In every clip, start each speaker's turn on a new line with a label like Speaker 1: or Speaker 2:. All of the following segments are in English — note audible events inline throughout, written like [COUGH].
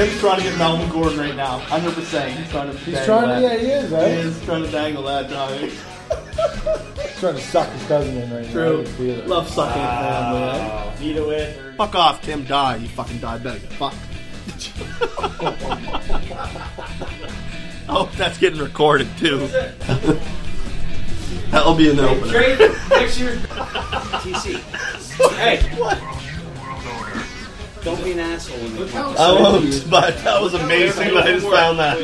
Speaker 1: Tim's trying to get Melvin Gordon right now. 100%. He's trying to
Speaker 2: He's trying to,
Speaker 1: that.
Speaker 2: yeah, he is,
Speaker 1: He is trying to dangle that, dog.
Speaker 2: He's trying to suck his cousin in right now.
Speaker 1: True.
Speaker 2: can feel it.
Speaker 1: Love sucking at family.
Speaker 3: beat it
Speaker 4: Fuck off, Tim. Die, you fucking diabetic. Fuck. [LAUGHS] oh, that's getting recorded too. That'll be in the opener.
Speaker 3: Trade next year's TC. Hey. Don't be an asshole. When you
Speaker 4: I won't, but that was amazing that I just found that.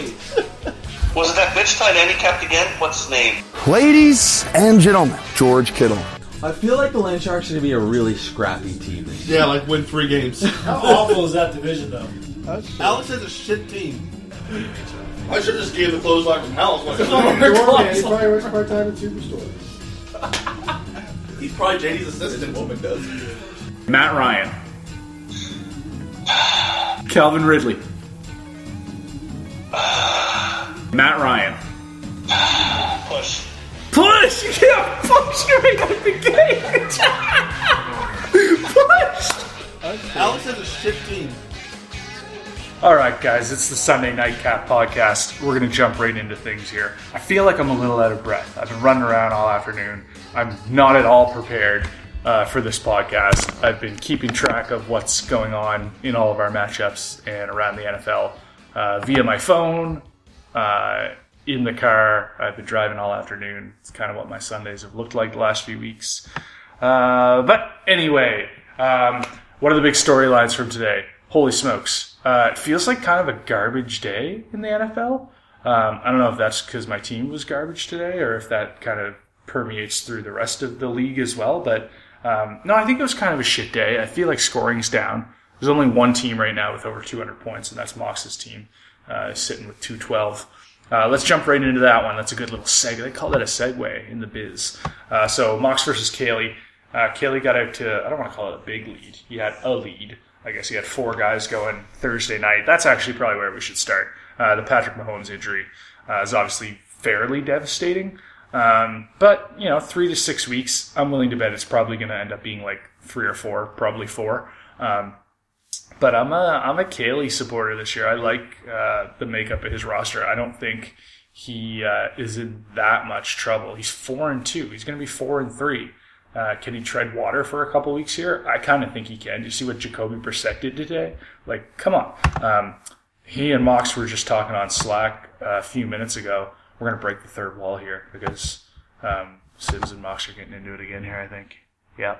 Speaker 5: Was it that bitch tight end he kept again? What's his name?
Speaker 6: Ladies and gentlemen, George Kittle.
Speaker 7: I feel like the Land Sharks are going to be a really scrappy team. this year.
Speaker 4: Yeah, like win three games. [LAUGHS]
Speaker 8: How awful is that division, though?
Speaker 4: Alex has a shit team. I should just gave the clothesline from hell. [LAUGHS]
Speaker 2: Jordan, he probably works part time at Superstore.
Speaker 4: He's probably JD's assistant. Woman does.
Speaker 9: Matt Ryan. Calvin Ridley. Matt Ryan.
Speaker 5: Push.
Speaker 9: Push! [LAUGHS] You can't push right out the gate! push!
Speaker 4: Alex has a shit team.
Speaker 9: All right, guys, it's the Sunday Nightcap podcast. We're going to jump right into things here. I feel like I'm a little out of breath. I've been running around all afternoon. I'm not at all prepared uh, for this podcast. I've been keeping track of what's going on in all of our matchups and around the NFL uh, via my phone, uh, in the car. I've been driving all afternoon. It's kind of what my Sundays have looked like the last few weeks. Uh, but anyway, um, what are the big storylines from today? Holy smokes. Uh, it feels like kind of a garbage day in the NFL. Um, I don't know if that's because my team was garbage today or if that kind of permeates through the rest of the league as well. But um, no, I think it was kind of a shit day. I feel like scoring's down. There's only one team right now with over 200 points, and that's Mox's team, uh, sitting with 212. Uh, let's jump right into that one. That's a good little segue. They call that a segue in the biz. Uh, so Mox versus Kaylee. Uh, Kaylee got out to, I don't want to call it a big lead. He had a lead. I guess he had four guys going Thursday night. That's actually probably where we should start. Uh, the Patrick Mahomes injury uh, is obviously fairly devastating. Um, but, you know, three to six weeks, I'm willing to bet it's probably going to end up being like three or four, probably four. Um, but I'm a I'm a Kaylee supporter this year. I like uh, the makeup of his roster. I don't think he uh, is in that much trouble. He's four and two. He's going to be four and three. Uh, can he tread water for a couple weeks here? I kind of think he can. Do you see what Jacoby Brissett did today? Like, come on. Um, he and Mox were just talking on Slack uh, a few minutes ago. We're to break the third wall here because um, Sims and Mox are getting into it again here, I think. Yeah.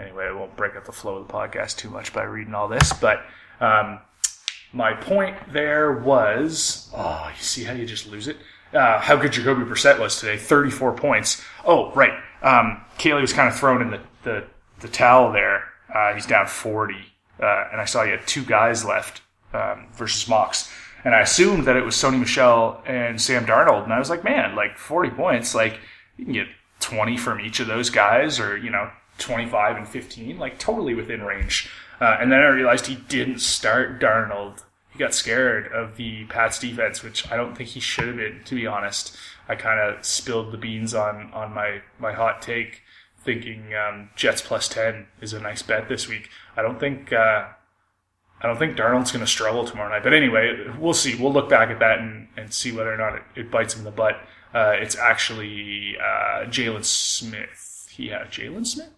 Speaker 9: Anyway, I won't break up the flow of the podcast too much by reading all this, but um, my point there was oh, you see how you just lose it? Uh, how good Jacoby Brissett was today 34 points. Oh, right. Um, Kaylee was kind of thrown in the, the, the towel there. Uh, he's down 40. Uh, and I saw you had two guys left um, versus Mox. And I assumed that it was Sony Michel and Sam Darnold. And I was like, man, like 40 points, like you can get 20 from each of those guys or, you know, 25 and 15, like totally within range. Uh, and then I realized he didn't start Darnold. He got scared of the Pats defense, which I don't think he should have been, to be honest. I kind of spilled the beans on, on my, my hot take, thinking um, Jets plus 10 is a nice bet this week. I don't think uh, I don't think Darnold's going to struggle tomorrow night. But anyway, we'll see. We'll look back at that and, and see whether or not it, it bites him in the butt. Uh, it's actually uh, Jaylon Smith. Yeah, Jaylon Smith?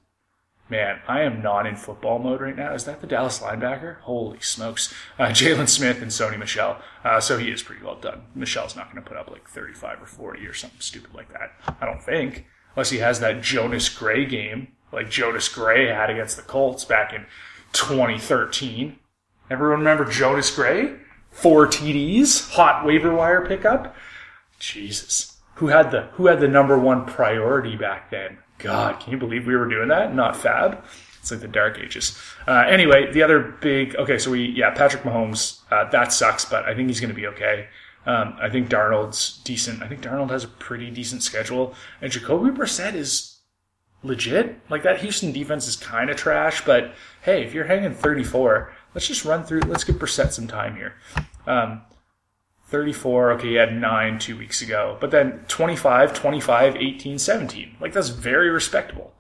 Speaker 9: Man, I am not in football mode right now. Is that the Dallas linebacker? Holy smokes. Uh, [LAUGHS] Jaylon Smith and Sony Michel. Uh, so he is pretty well done. Michel's not going to put up like 35 or 40 or something stupid like that. I don't think. Unless he has that Jonas Gray game like Jonas Gray had against the Colts back in 2013. Everyone remember Jonas Gray? Four TDs, hot waiver wire pickup. Jesus, who had the who had the number one priority back then? God, can you believe we were doing that? Not Fab. It's like the dark ages. Uh, anyway, the other big okay, so we yeah Patrick Mahomes uh, that sucks, but I think he's going to be okay. Um, I think Darnold's decent. I think Darnold has a pretty decent schedule, and Jacoby Brissett is legit. Like that Houston defense is kind of trash, but hey, if you're hanging 34, let's just run through. Let's give Brissett some time here. Um, 34, okay, he had nine two weeks ago, but then 25, 25, 18, 17. Like that's very respectable.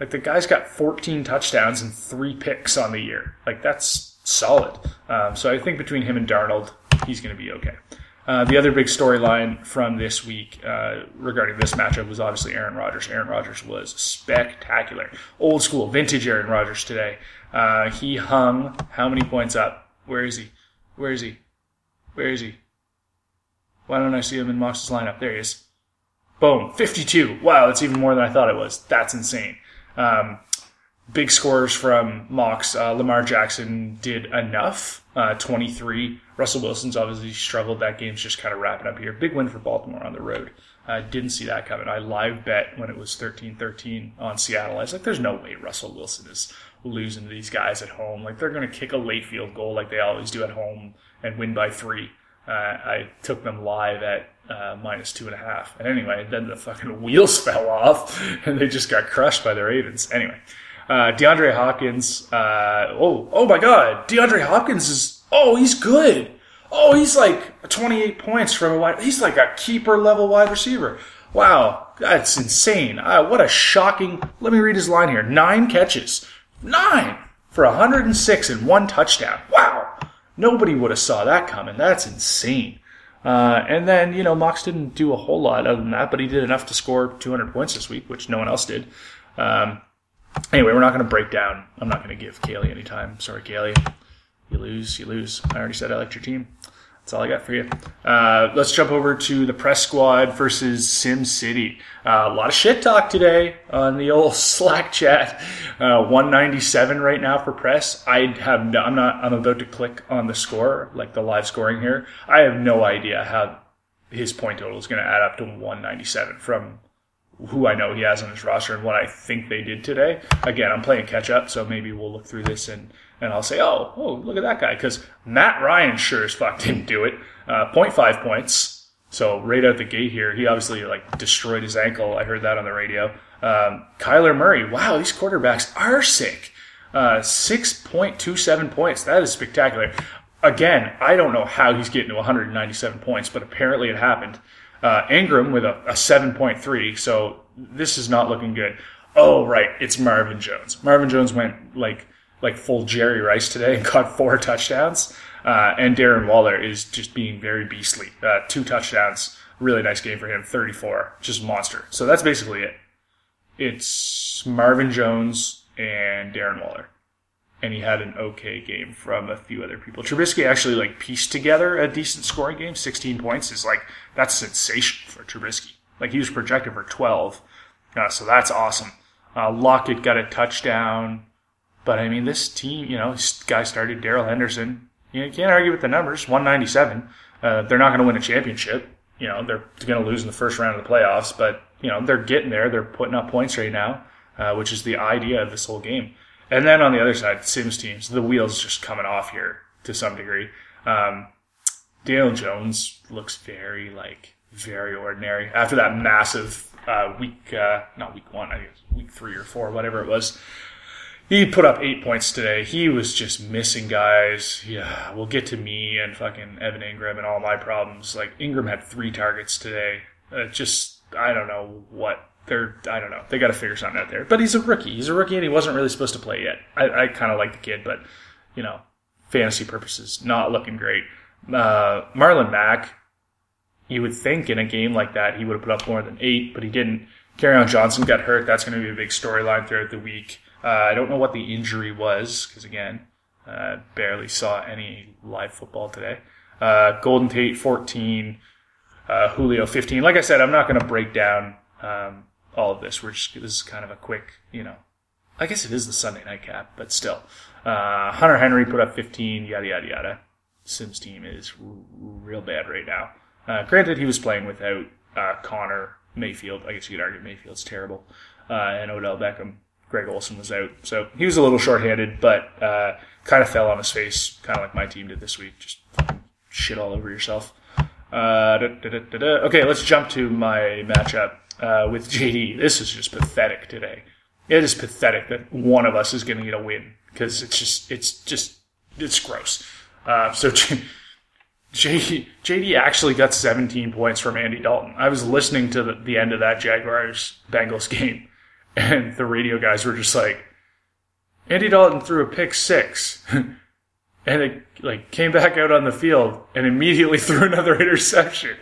Speaker 9: Like the guy's got 14 touchdowns and three picks on the year. Like that's solid. Um, so I think between him and Darnold, he's going to be okay. Uh, the other big storyline from this week uh, regarding this matchup was obviously Aaron Rodgers. Aaron Rodgers was spectacular. Old school, vintage Aaron Rodgers today. Uh, he hung how many points up? Where is he? Where is he? Where is he? Why don't I see him in Mox's lineup? There he is. Boom, 52. Wow, that's even more than I thought it was. That's insane. Um, big scores from Mox. Uh, Lamar Jackson did enough. Uh, 23. Russell Wilson's obviously struggled. That game's just kind of wrapping up here. Big win for Baltimore on the road. I didn't see that coming. I live bet when it was 13-13 on Seattle. I was like, there's no way Russell Wilson is losing to these guys at home. Like they're going to kick a late field goal like they always do at home and win by three. Uh, I took them live at uh, minus two and a half. And anyway, then the fucking [LAUGHS] wheels fell off [LAUGHS] and they just got crushed by the Ravens. Anyway, uh, DeAndre Hopkins. Uh, oh, oh my God, DeAndre Hopkins is. Oh, he's good. Oh, he's like 28 points from a wide. He's like a keeper level wide receiver. Wow, that's insane. Uh, what a shocking. Let me read his line here. Nine catches, nine for 106 and one touchdown. Wow, nobody would have saw that coming. That's insane. Uh, and then, you know, Mox didn't do a whole lot other than that, but he did enough to score 200 points this week, which no one else did. Um, anyway, we're not going to break down. I'm not going to give Kaylee any time. Sorry, Kaylee. You lose, you lose. I already said I liked your team. That's all I got for you. Uh, let's jump over to the press squad versus Sim City. Uh, a lot of shit talk today on the old [LAUGHS] Slack chat. Uh, 197 right now for press. I have no, I'm not. I'm about to click on the score, like the live scoring here. I have no idea how his point total is going to add up to 197 from who I know he has on his roster and what I think they did today. Again, I'm playing catch up, so maybe we'll look through this and, and I'll say, oh, oh, look at that guy. Because Matt Ryan sure as fuck didn't do it. Uh, 0.5 points. So right out the gate here, he obviously like destroyed his ankle. I heard that on the radio. Um, Kyler Murray, wow, these quarterbacks are sick. Uh, 6.27 points. That is spectacular. Again, I don't know how he's getting to 197 points, but apparently it happened. Uh, Ingram with a, a 7.3, so this is not looking good. Oh, right, it's Marvin Jones. Marvin Jones went like like full Jerry Rice today and caught four touchdowns. Uh, and Darren Waller is just being very beastly. Uh, two touchdowns, really nice game for him. 34, just monster. So that's basically it. It's Marvin Jones and Darren Waller and he had an okay game from a few other people. Trubisky actually like pieced together a decent scoring game. 16 points is like that's sensational for Trubisky. Like he was projected for 12, uh, so that's awesome. Uh, Lockett got a touchdown, but I mean this team, you know, this guy started Darrell Henderson. You, know, you can't argue with the numbers. 197. Uh, they're not going to win a championship. You know, they're going to lose in the first round of the playoffs, but you know they're getting there. They're putting up points right now, uh, which is the idea of this whole game. And then on the other side, Sims teams, the wheels just coming off here to some degree. Um, Daniel Jones looks very like very ordinary after that massive uh, week, uh, not week one, I guess week three or four, whatever it was. He put up eight points today. He was just missing guys. Yeah, we'll get to me and fucking Evan Engram and all my problems. Like Engram had three targets today. Uh, just I don't know what they're I don't know. They got to figure something out there. But he's a rookie. He's a rookie, and he wasn't really supposed to play yet. I, I kind of like the kid, but you know, fantasy purposes, not looking great. Uh, Marlon Mack, you would think in a game like that he would have put up more than eight, but he didn't. Kerryon Johnson got hurt. That's going to be a big storyline throughout the week. Uh, I don't know what the injury was because again, uh, barely saw any live football today. Uh, Golden Tate 14, uh, Julio 15. Like I said, I'm not going to break down um, all of this. We're just this is kind of a quick, you know, I guess it is the Sunday night cap, but still. Uh, Hunter Henry put up 15, yada yada yada. Sims team is r- real bad right now. Uh, granted, he was playing without Connor Mayfield. I guess you could argue Mayfield's terrible, and Odell Beckham. Greg Olsen was out, so he was a little short-handed, but uh, kind of fell on his face, kind of like my team did this week. Just shit all over yourself. Uh, da, da, da, okay, let's jump to my matchup uh, with [LAUGHS] JD. This is just pathetic today. It is pathetic that one of us is going to get a win because it's just, it's just, it's gross. Uh, so [LAUGHS] JD, JD actually got 17 points from Andy Dalton. I was listening to the, the end of that Jaguars Bengals [LAUGHS] game, and the radio guys were just like, Andy Dalton threw a pick six. [LAUGHS] and it like came back out on the field and immediately [LAUGHS] threw another interception.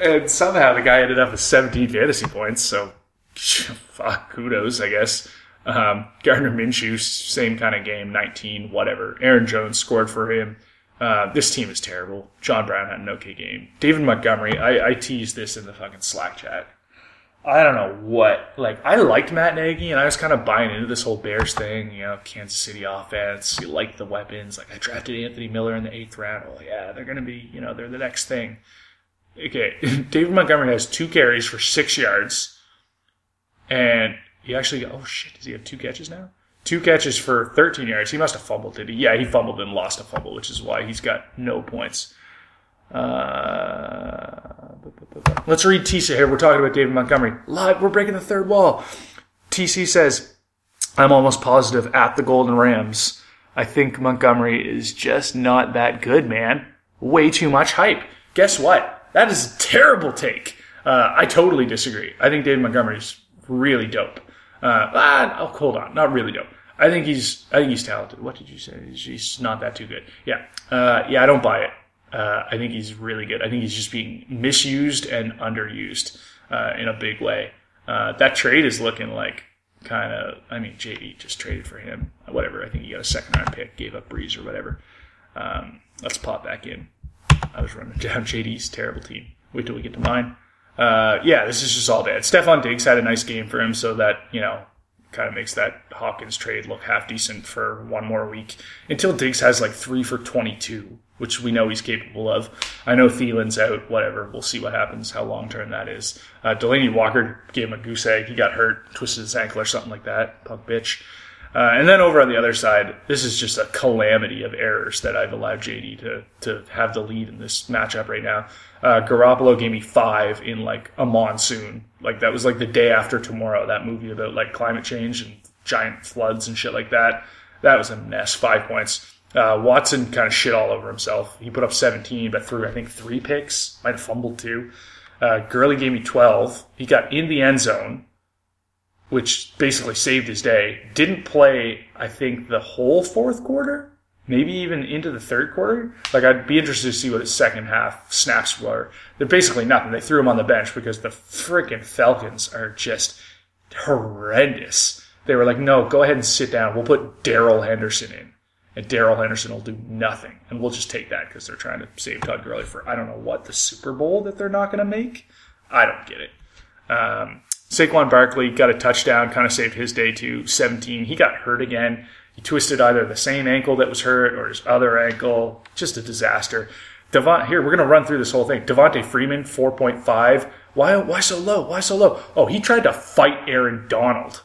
Speaker 9: and somehow the guy ended up with 17 fantasy points. So [LAUGHS] fuck, kudos, I guess. Um, Gardner Minshew, same kind of game, 19, whatever. Aaron Jones scored for him. Uh, this team is terrible. John Brown had an okay game. David Montgomery, I, I teased this in the fucking Slack chat. I don't know what. Like, I liked Matt Nagy, and I was kind of buying into this whole Bears thing. You know, Kansas City offense. You like the weapons. Like, I drafted Anthony Miller in the eighth round. Well, yeah, they're to be, you know, they're the next thing. Okay, [LAUGHS] David Montgomery has two carries for six yards, and he actually, oh shit, does he have two catches now? Two catches for 13 yards. He must have fumbled, did he? Yeah, he fumbled and lost a fumble, which is why he's got no points. Uh, let's read TC here. We're talking about David Montgomery. Live, we're breaking the third wall. TC says, I'm almost positive at the Golden Rams. I think Montgomery is just not that good, man. Way too much hype. Guess what? That is a terrible take. Uh, I totally disagree. I think David Montgomery's really dope. Uh, ah, oh, hold on, not really dope. I think he's, I think he's talented. What did you say? He's not that too good. Yeah, uh, yeah, I don't buy it. Uh, I think he's really good. I think he's just being misused and underused uh, in a big way. Uh, that trade is looking like kind of. I mean, JD just traded for him. Whatever. I think he got a second round pick, gave up Brees or whatever. Um, let's pop back in. I was running [LAUGHS] down JD's terrible team. Wait till we get to mine. Uh, yeah, this is just all bad. Stefon Diggs had a nice game for him, so that you know kind of makes that Hawkins trade look half decent for one more week until Diggs has like three for 22 which we know he's capable of. I know Thielen's out, whatever. We'll see what happens, how long term that is. Uh, Delanie Walker gave him a goose egg. He got hurt, twisted his ankle or something like that. Punk bitch. Uh, and then over on the other side, this is just a calamity of errors that I've allowed JD to, to have the lead in this matchup right now. Uh, Garoppolo gave me five in like a monsoon. Like that was like the day after tomorrow, that movie about like climate change and giant floods and shit like that. That was a mess. Five points. Uh, Watson kind of shit all over himself. He put up 17, but threw, I think, three picks. Might have fumbled two. Uh, Gurley gave me 12. He got in the end zone, which basically saved his day. Didn't play, I think, the whole fourth quarter. Maybe even into the third quarter. Like, I'd be interested to see what his second half snaps were. They're basically nothing. They threw him on the bench because the freaking Falcons are just horrendous. They were like, no, go ahead and sit down. We'll put Darrell Henderson in and Darrell Henderson will do nothing. And we'll just take that because they're trying to save Todd Gurley for I don't know what the Super Bowl that they're not going to make. I don't get it. Um, Saquon Barkley got a touchdown, kind of saved his day to 17. He got hurt again. He twisted either the same ankle that was hurt or his other ankle. Just a disaster. Devon, here we're going to run through this whole thing. Devonta Freeman, 4.5. Why, why so low? Why so low? Oh, he tried to fight Aaron Donald.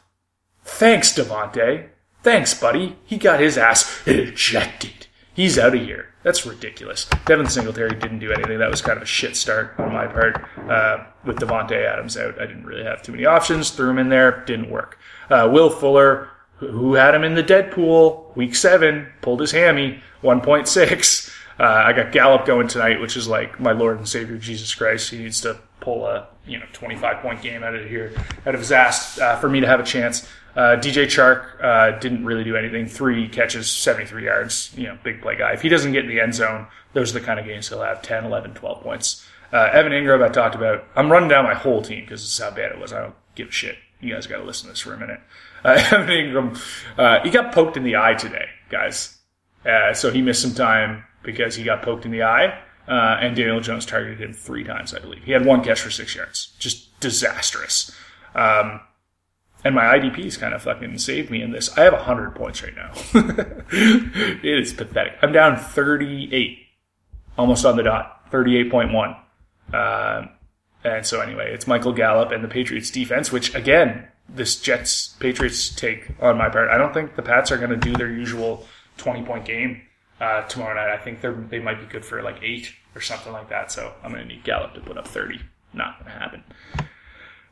Speaker 9: Thanks, Devonta. Thanks, buddy. He got his ass ejected. He's out of here. That's ridiculous. Devin Singletary didn't do anything. That was kind of a shit start on my part. Uh, with Davante Adams out, I didn't really have too many options. Threw him in there, didn't work. Uh, Will Fuller, who had him in the Deadpool, week seven, pulled his hammy, 1.6. Uh, I got Gallup going tonight, which is like my Lord and Savior Jesus Christ. He needs to pull a you know 25 point game out of here, out of his ass, uh, for me to have a chance. Uh, DJ Chark uh, didn't really do anything. Three catches, 73 yards. You know, big play guy. If he doesn't get in the end zone, those are the kind of games he'll have 10, 11, 12 points. Uh, Evan Engram, I talked about. I'm running down my whole team because this is how bad it was. I don't give a shit. You guys got to listen to this for a minute. Uh, [LAUGHS] Evan Engram, uh, he got poked in the eye today, guys. Uh, so he missed some time because he got poked in the eye. And Daniel Jones targeted him three times, I believe. He had one catch for six yards. Just disastrous. Um, and my IDPs kind of fucking saved me in this. I have 100 points right now. [LAUGHS] it is pathetic. I'm down 38, almost on the dot, 38.1. Uh, and so anyway, it's Michael Gallup and the Patriots defense, which again, this Jets Patriots take on my part. I don't think the Pats are going to do their usual 20 point game uh, tomorrow night. I think they they might be good for like eight or something like that. So I'm to need Gallup to put up 30. Not to happen.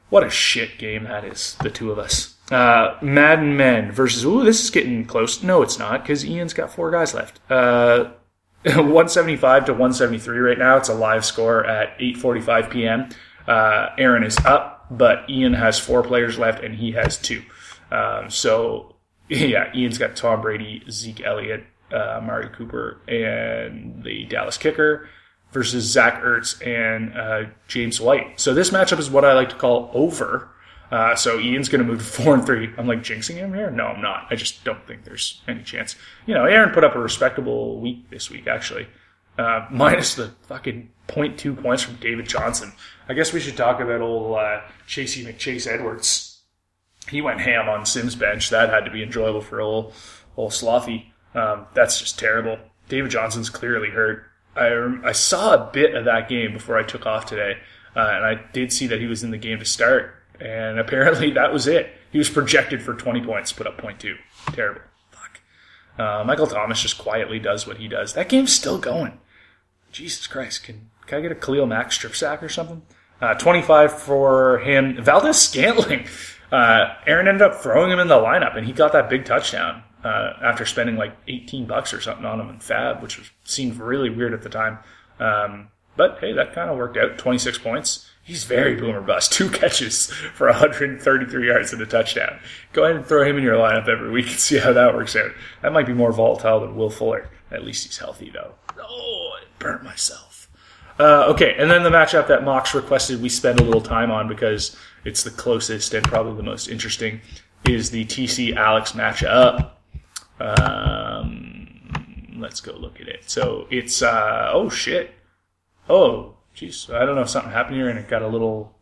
Speaker 9: What a shit game that is, the two of us. Uh, Madden Men versus, ooh, this is getting close. No, it's not, because Ian's got four guys left. Uh, [LAUGHS] 175 to 173 right now. It's a live score at 8.45 p.m. Uh, Aaron is up, but Ian has four players left, and he has two. Um, so, [LAUGHS] yeah, Ian's got Tom Brady, Zeke Elliott, uh, Mari Cooper and the Dallas kicker versus Zach Ertz and uh, James White. So this matchup is what I like to call over. Uh, so Ian's going to move to [LAUGHS] four and three. I'm like jinxing him here. No, I'm not. I just don't think there's any chance. You know, Aaron put up a respectable week this week actually, uh, [LAUGHS] minus the fucking 0.2 points from David Johnson. I guess we should talk about old uh, Chasey McChase Edmonds. He went ham on Sims bench. That had to be enjoyable for old old Slothy. Um, that's just terrible. David Johnson's clearly hurt. I, I saw a bit of that game before I took off today, uh, and I did see that he was in the game to start. And [LAUGHS] apparently that was it. He was projected for 20 points, put up 0.2. Terrible. Fuck. Uh, Michael Thomas just quietly does what he does. That game's still going. Jesus Christ. Can, can I get a Khalil Mack strip sack or something? Uh, 25 for him. Valdes-Scantling. [LAUGHS] Uh, Aaron ended up throwing him in the lineup, and he got that big touchdown uh, after spending like 18 bucks or something on him in Fab, which was, seemed really weird at the time. Um, but hey, that kind of worked out. 26 points. He's very boomer bust. [LAUGHS] Two catches for 133 yards and a touchdown. Go ahead and throw him in your lineup every week and [LAUGHS] see how that works out. That might be more volatile than Will Fuller. At least he's healthy though. Oh, I burnt myself. Uh, okay, and then the matchup that Mox requested we spend a little time on because it's the closest and probably the most interesting is the TC Alex matchup. Um, let's go look at it. So it's uh, oh shit, oh jeez, I don't know if something happened here and it got a little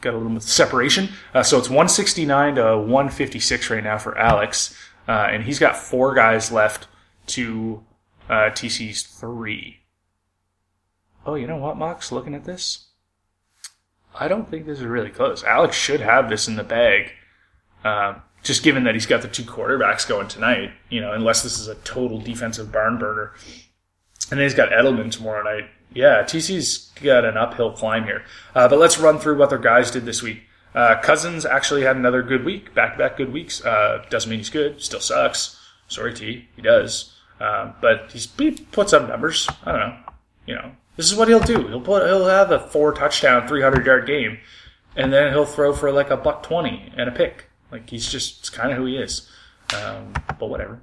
Speaker 9: got a little separation. Uh, so it's 169 to 156 right now for Alex, uh, and he's got four guys left to uh, TC's three. Oh, you know what, Mox? Looking at this, I don't think this is really close. Alex should have this in the bag. Um, just given that he's got the two quarterbacks going tonight, you know, unless this is a total defensive barn burner. And then he's got Edelman tomorrow night. Yeah, TC's got an uphill climb here. Uh, but let's run through what their guys did this week. Uh, Cousins actually had another good week, back to back good weeks. Uh, doesn't mean he's good, still sucks. Sorry, T, he does. Um, but he's, he puts up numbers. I don't know. You know, this is what he'll do. He'll put, he'll have a four touchdown, 300 yard game, and then he'll throw for like a buck 20 and a pick. Like he's just it's kind of who he is. Um, but whatever.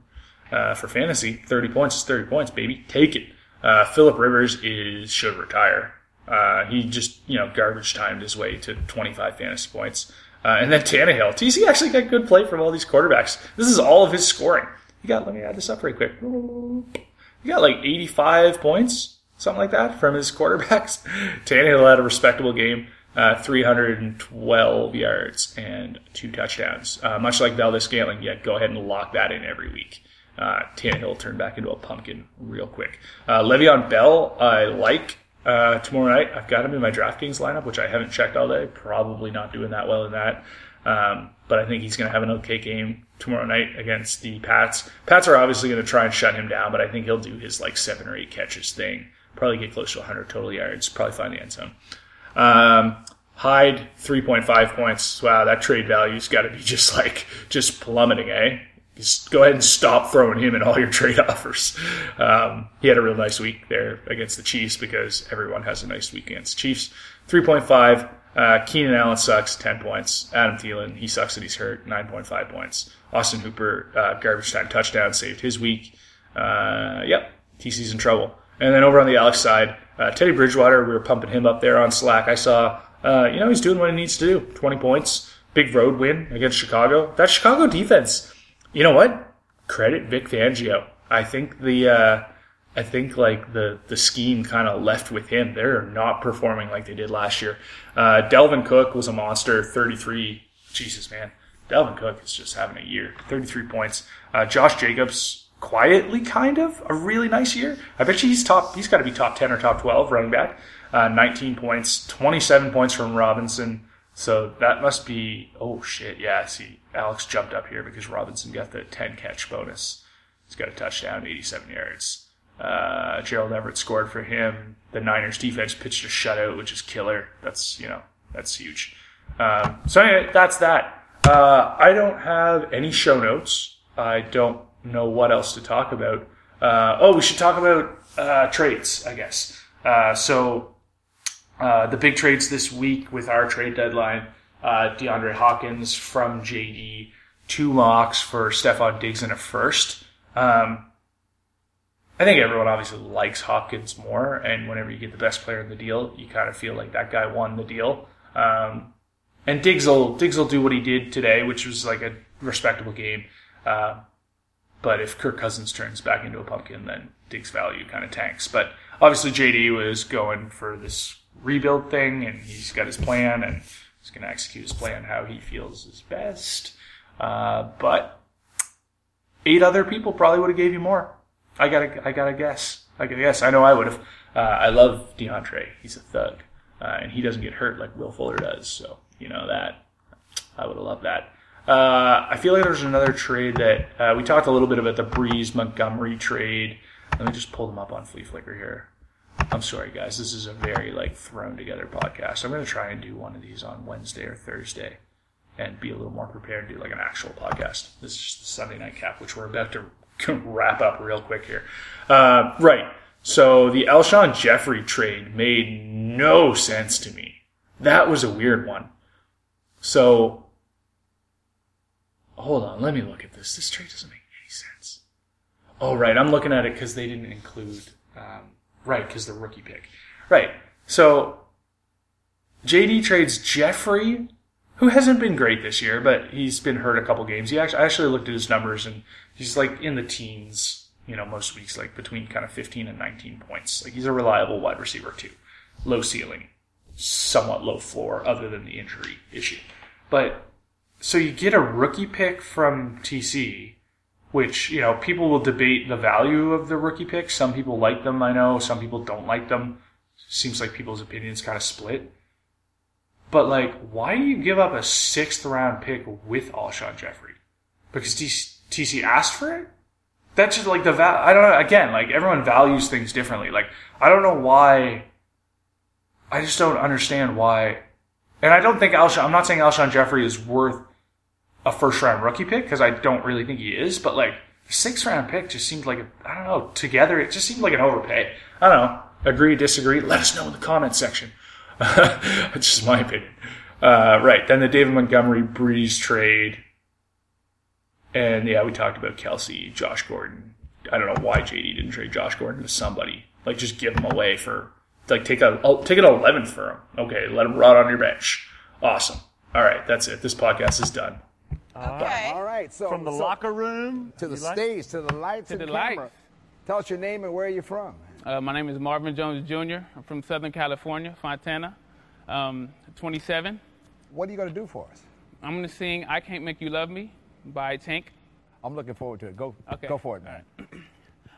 Speaker 9: Uh, for fantasy, 30 points is 30 points, baby. Take it. Uh, Philip Rivers is should retire. Uh, he just you know garbage timed his way to 25 fantasy points. Uh, and then Tannehill. TC actually got good play from all these quarterbacks. This is all of his scoring. He got. Let me add this up real quick. He got like 85 points, something like that, from his quarterbacks. [LAUGHS] Tannehill had a respectable game. Uh, 312 yards and two touchdowns. Uh, much like Valdes-Scantling, yeah, go ahead and lock that in every week. Uh, Tannehill turned back into a pumpkin real quick. Uh, Le'Veon Bell, I like uh, tomorrow night. I've got him in my DraftKings lineup, which I haven't checked all day. Probably not doing that well in that. Um, but I think he's going to have an okay game tomorrow night against the Pats. Pats are obviously going to try and shut him down, but I think he'll do his like seven or eight catches thing. Probably get close to 100 total yards. Probably find the end zone. Um, Hyde, 3.5 points. Wow, that trade value's got to be just like, just plummeting, eh? Just go ahead and stop throwing him in all your trade [LAUGHS] offers. Um, he had a real nice week there against the Chiefs because everyone has a nice week against Chiefs. 3.5. Uh, Keenan Allen sucks, 10 points. Adam Thielen, he sucks and he's hurt, 9.5 points. Austin Hooper, uh, garbage time touchdown, saved his week. Uh, yep, TC's in trouble. And then over on the Alex side, uh, Teddy Bridgewater, we were pumping him up there on Slack. I saw, uh, you know, he's doing what he needs to do. 20 points, big road win against Chicago. That Chicago defense, you know what? Credit Vic Fangio. I think the, uh, I think like the the scheme kind of left with him. They're not performing like they did last year. Uh, Dalvin Cook was a monster, 33. Jesus, man. Dalvin Cook is just having a year. 33 points. Uh, Josh Jacobs, quietly kind of a really nice year. I bet you he's top. He's got to be top 10 or top 12 running back. Uh, 19 points, 27 points from Robinson. So that must be. Oh shit! Yeah. See, Alex jumped up here because Robinson got the 10 catch bonus. He's got a touchdown, 87 yards. Uh, Gerald Everett scored for him. The Niners defense pitched a shutout, which is killer. That's, you know, that's huge. Um, so anyway, that's that. Uh, I don't have any show notes. I don't know what else to talk about. Uh, oh, we should talk about, uh, trades, I guess. Uh, so, uh, the big trades this week with our trade deadline, uh, DeAndre Hopkins from JD, two locks for Stefon Diggs and a first. Um, I think everyone obviously likes Hopkins more, and whenever you get the best player in the deal, you kind of feel like that guy won the deal. Um, and Diggs will Diggs will do what he did today, which was like a respectable game. Uh, but if Kirk Cousins turns back into a pumpkin, then Diggs' value kind of tanks. But obviously, JD was going for this rebuild thing, and he's got his plan, and he's going to execute his plan how he feels is best. Uh, but eight other people probably would have gave you more. I gotta, I gotta guess. I gotta guess. I know I would have. Uh, I love DeAndre. He's a thug, uh, and he doesn't get hurt like Will Fuller does. So you know that. I would have loved that. Uh, I feel like there's another trade that uh, we talked a little bit about the Brees Montgomery trade. Let me just pull them up on Fleaflicker here. I'm sorry, guys. This is a very like thrown together podcast. I'm going to try and do one of these on Wednesday or Thursday, and be a little more prepared to do like an actual podcast. This is just the Sunday night cap, which we're about to [LAUGHS] wrap up real quick here. Uh, right. So the Alshon Jeffery trade made no sense to me. That was a weird one. So hold on, let me look at this. This trade doesn't make any sense. Oh, right, I'm looking at it because they didn't include, um, right, because the rookie pick. Right, so JD trades Jeffery, who hasn't been great this year, but he's been hurt a couple games. He actually, I actually looked at his numbers and he's like in the teens, you know, most weeks, like between kind of 15 and 19 points. Like he's a reliable wide receiver too. Low ceiling, somewhat low floor, other than the injury issue. But so you get a rookie pick from TC, which you know people will debate the value of the rookie picks. Some people like them, I know. Some people don't like them. Seems like people's opinions kind of split. But like, why do you give up a sixth round pick with Alshon Jeffery? Because TC asked for it. That's just like the val. I don't know. Again, like everyone values things differently. Like I don't know why. I just don't understand why and I don't think Alshon, I'm not saying Alshon Jeffery is worth a first round rookie pick because I don't really think he is, but like six round pick just seemed like, I don't know, together it just seemed like an overpay. I don't know. Agree, disagree? Let us know in the comments section. [LAUGHS] That's just my opinion. Uh, right. Then the David Montgomery Brees trade. And yeah, we talked about Kelce, Josh Gordon. I don't know why JD didn't trade Josh Gordon to somebody. Like just give him away for like take a I'll take an 11th for him. Okay, let him rot on your bench. Awesome. All right, that's it. This podcast is done.
Speaker 10: Okay.
Speaker 11: All right. So
Speaker 10: From the
Speaker 11: so
Speaker 10: locker room
Speaker 11: to the
Speaker 10: you like?
Speaker 11: stage, to the lights
Speaker 12: To
Speaker 11: and
Speaker 12: the
Speaker 11: camera.
Speaker 12: lights.
Speaker 11: Tell us your name and where you're from.
Speaker 12: Uh, my name is Marvin Jones Jr. I'm from Southern California, Fontana. Um, 27.
Speaker 11: What are you going to do for us?
Speaker 12: I'm going to sing I Can't Make You Love Me by Tank.
Speaker 11: I'm looking forward to it. Go,
Speaker 12: Okay.
Speaker 11: go for it, man. [CLEARS THROAT]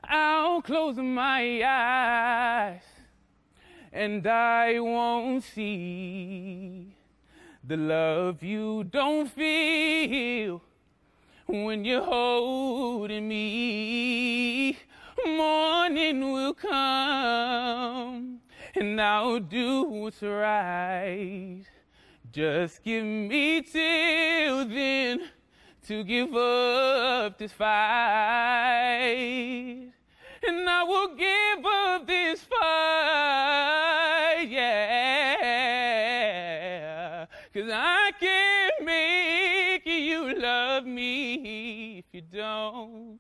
Speaker 12: I'll close my eyes and I won't see the love you don't feel when you're holding me. Morning will come and I'll do what's right. Just give me till then to give up this fight. And I will give up this fight Cause I can't make you love me if you don't.